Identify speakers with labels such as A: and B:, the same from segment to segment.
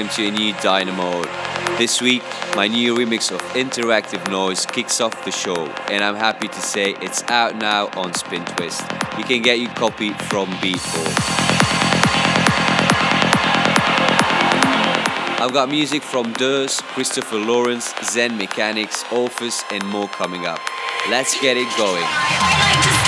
A: welcome to a new Dynamo. This week, my new remix of Interactive Noise kicks off the show, and I'm happy to say it's out now on Spin Twist. You can get your copy from Beatport. I've got music from Durs, Christopher Lawrence, Zen Mechanics, Office, and more coming up. Let's get it going.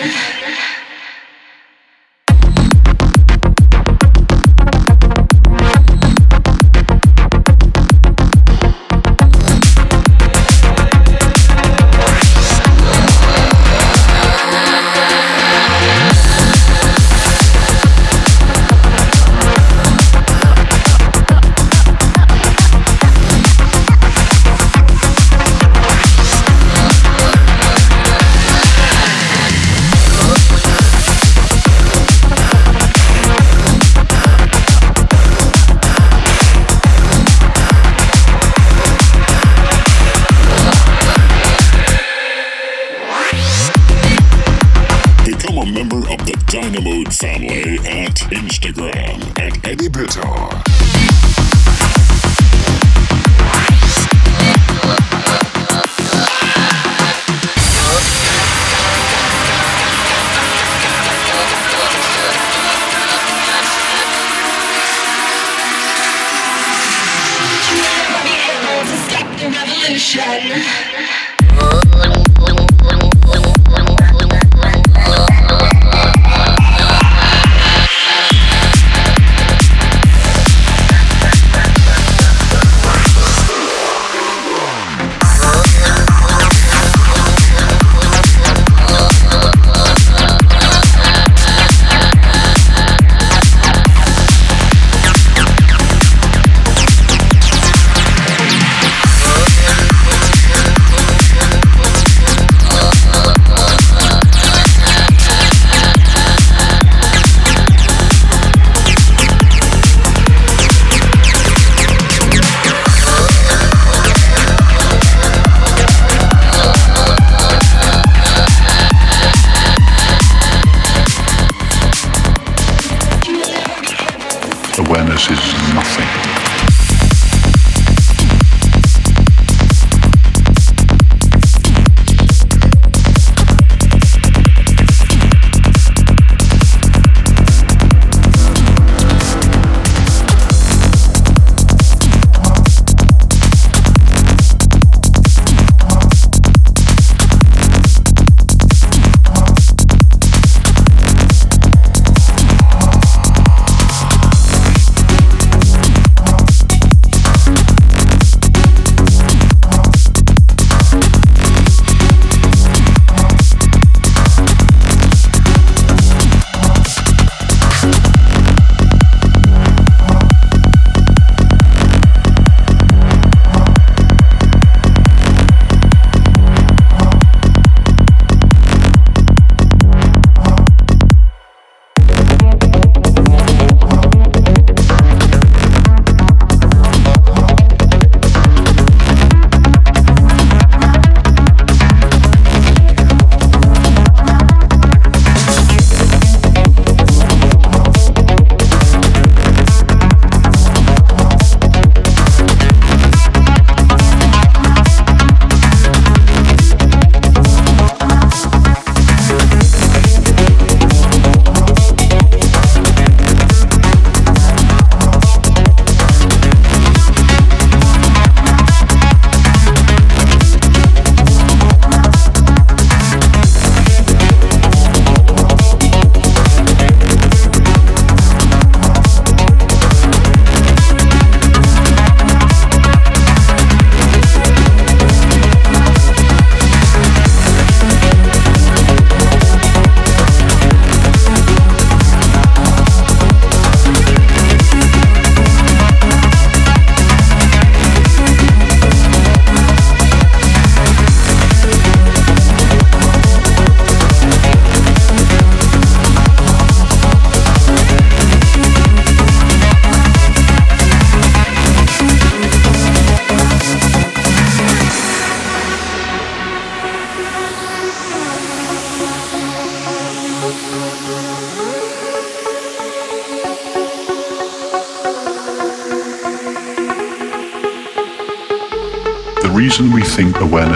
B: Yeah.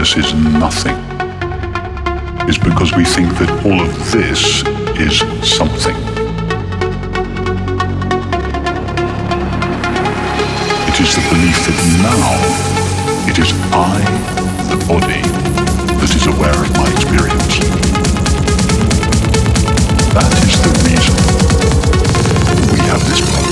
B: Awareness is nothing is because we think that all of this is something. It is the belief that now it is I, the body, that is aware of my experience. That is the reason we have this problem.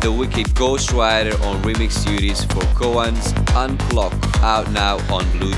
C: The wicked Ghost Rider on remix duties for Cohen's Unplugged, out now on Blue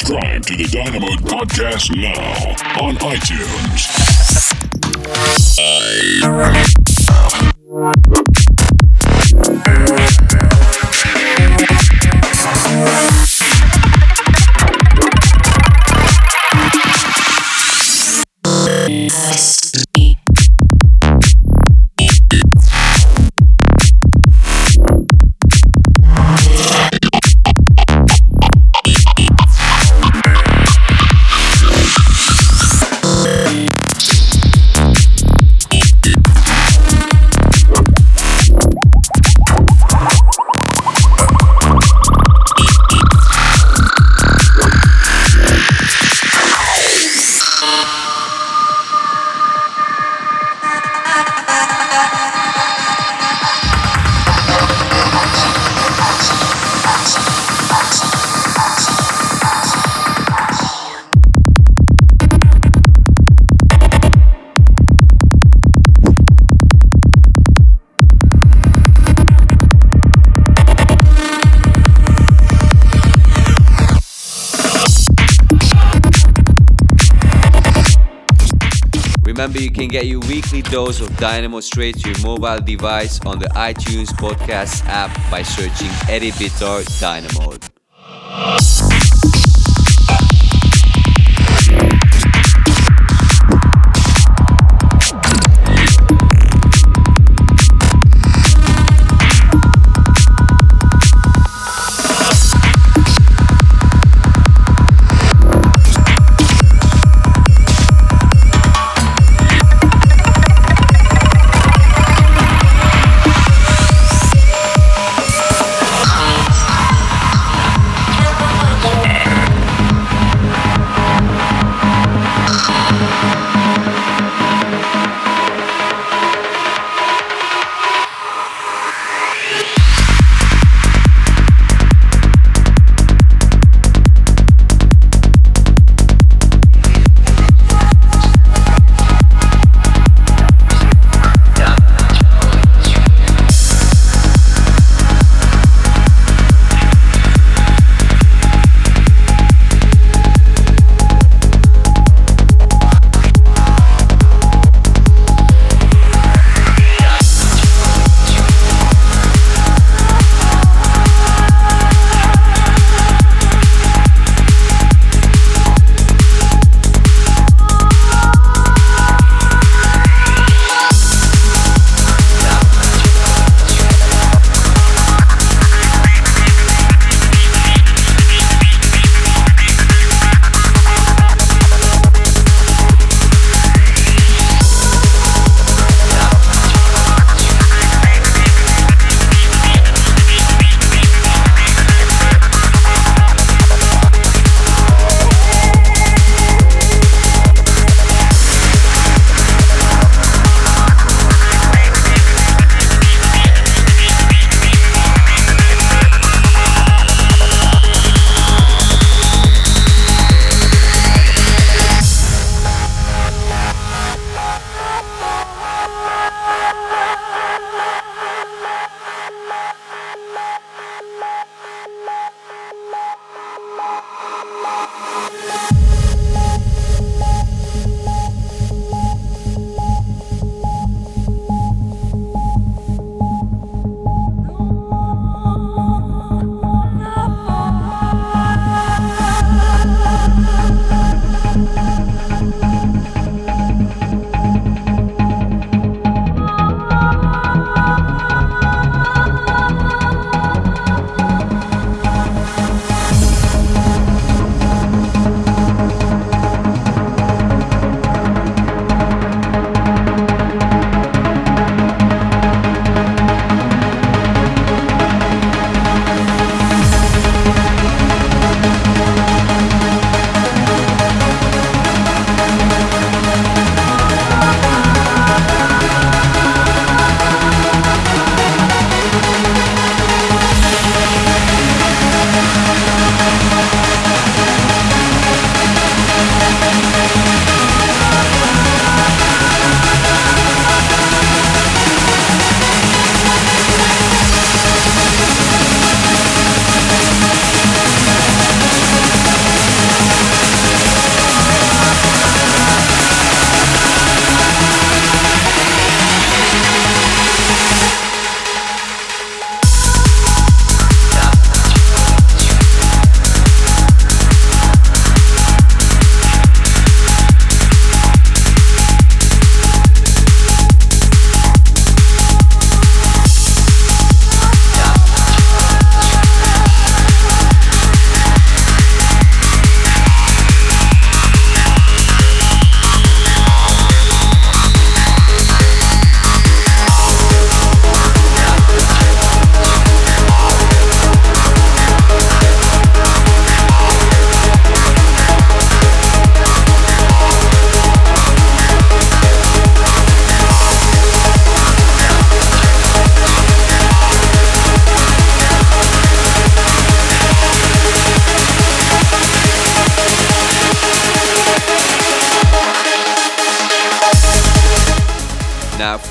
C: Subscribe to the Dynamo
D: Podcast now on iTunes.
C: Get your weekly dose of Dynamo straight to your mobile device on the iTunes Podcast app by searching Eddie Bitar Dynamo.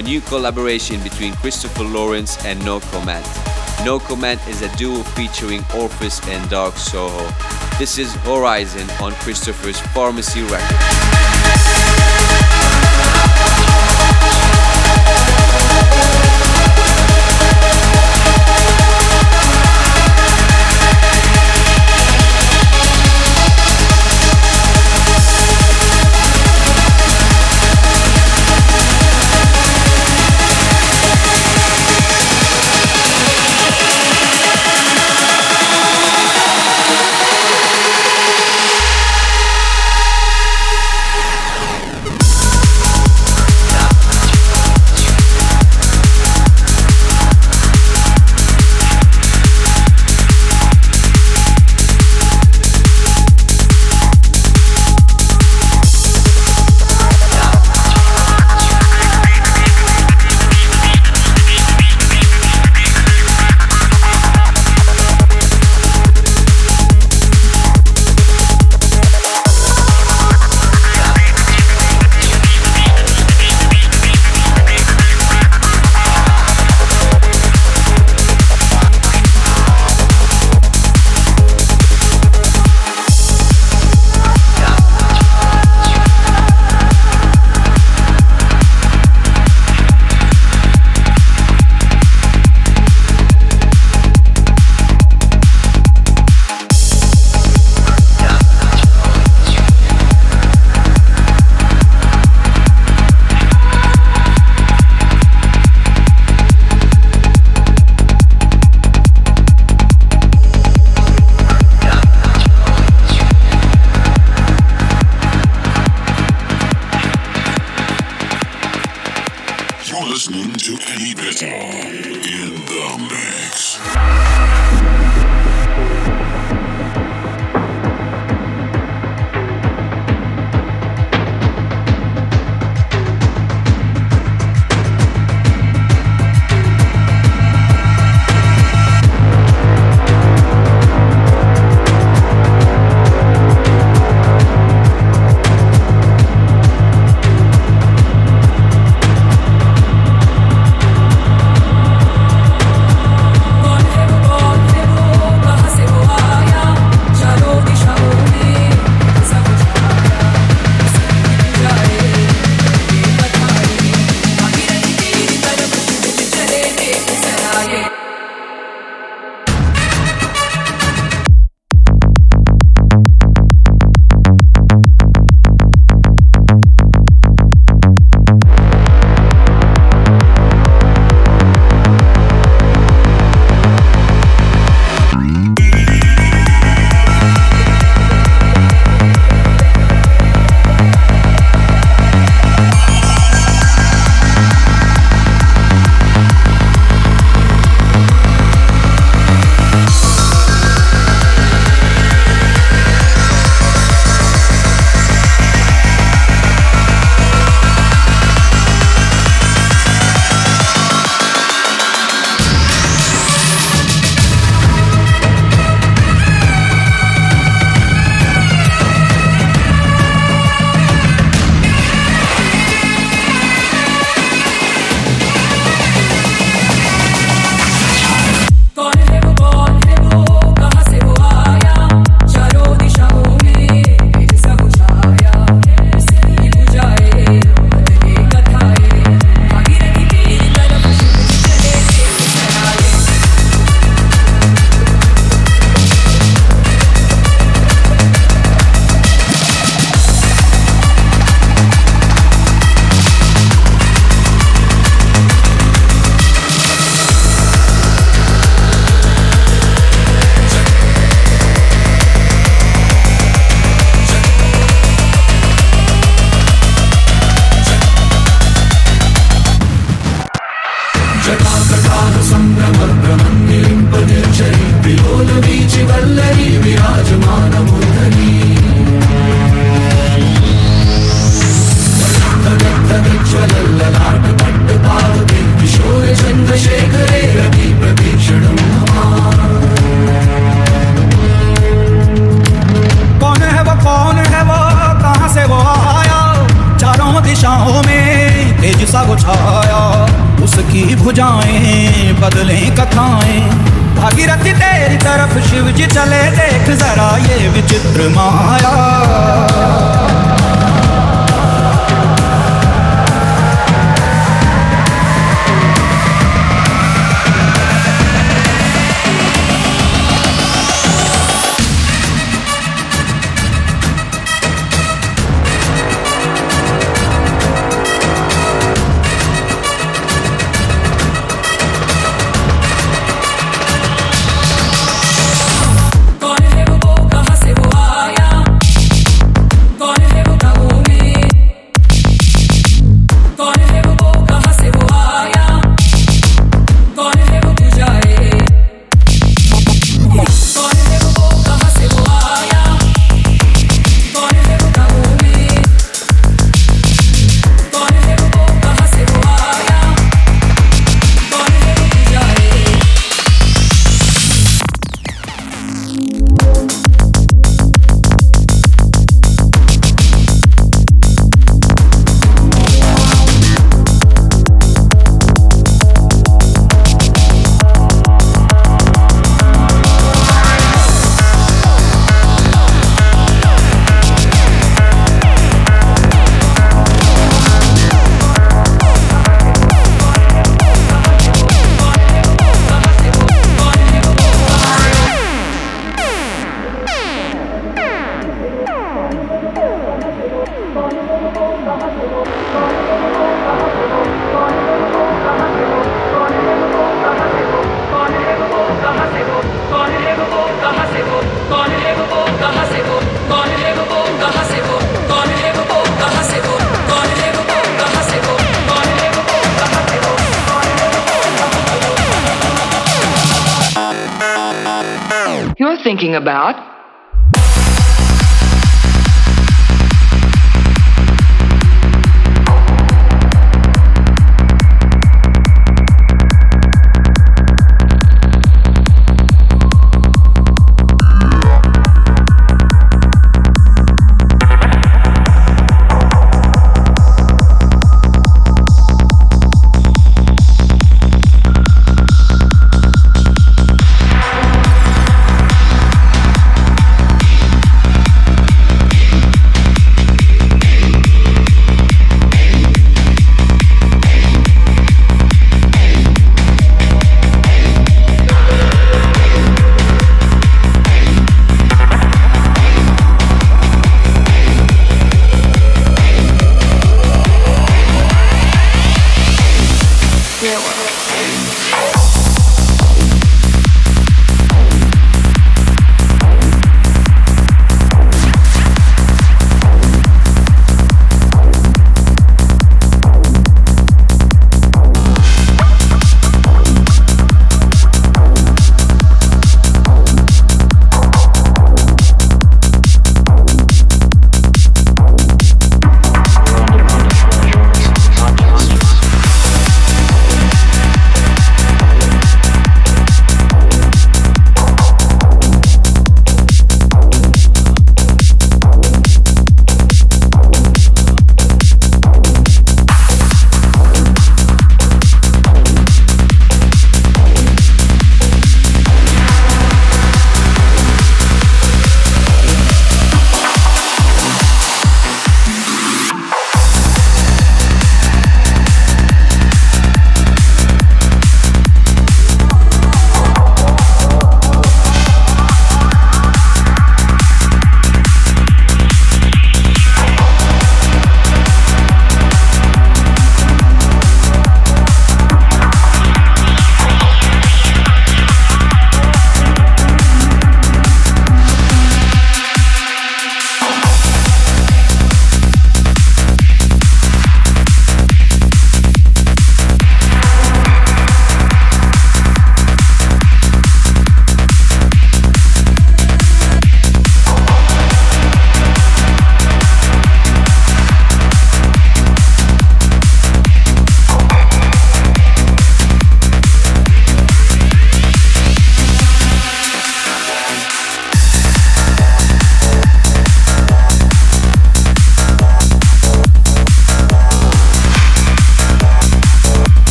C: A new collaboration between Christopher Lawrence and No Comment. No Comment is a duo featuring Orpheus and Dark Soho. This is Horizon on Christopher's Pharmacy record.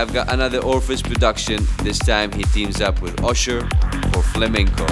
C: I've got another Orpheus production. This time he teams up with Usher for Flamenco.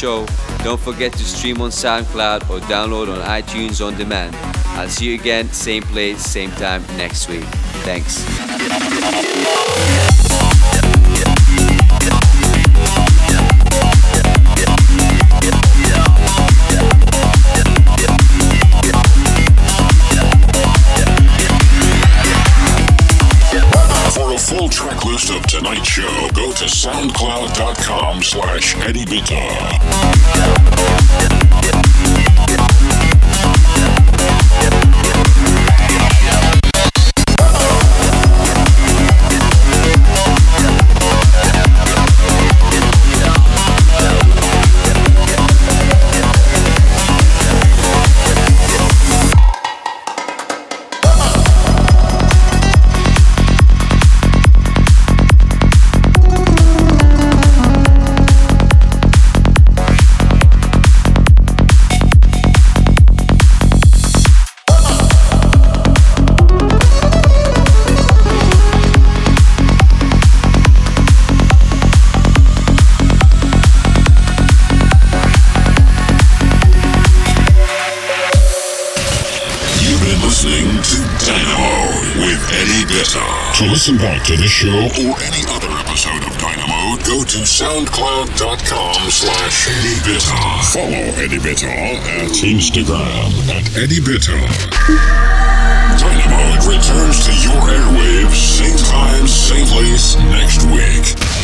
C: Show. Don't forget to stream on SoundCloud or download on iTunes on demand. I'll see you again, same place, same time next week. Thanks.
D: List of tonight's show, go to soundcloud.com slash Eddie. listen back to this show or any other episode of Dynamo, go to soundcloud.com slash Eddie Follow Eddie Bitar at Instagram at Eddie Bitar. Dynamo returns to your airwaves same time, same place next week.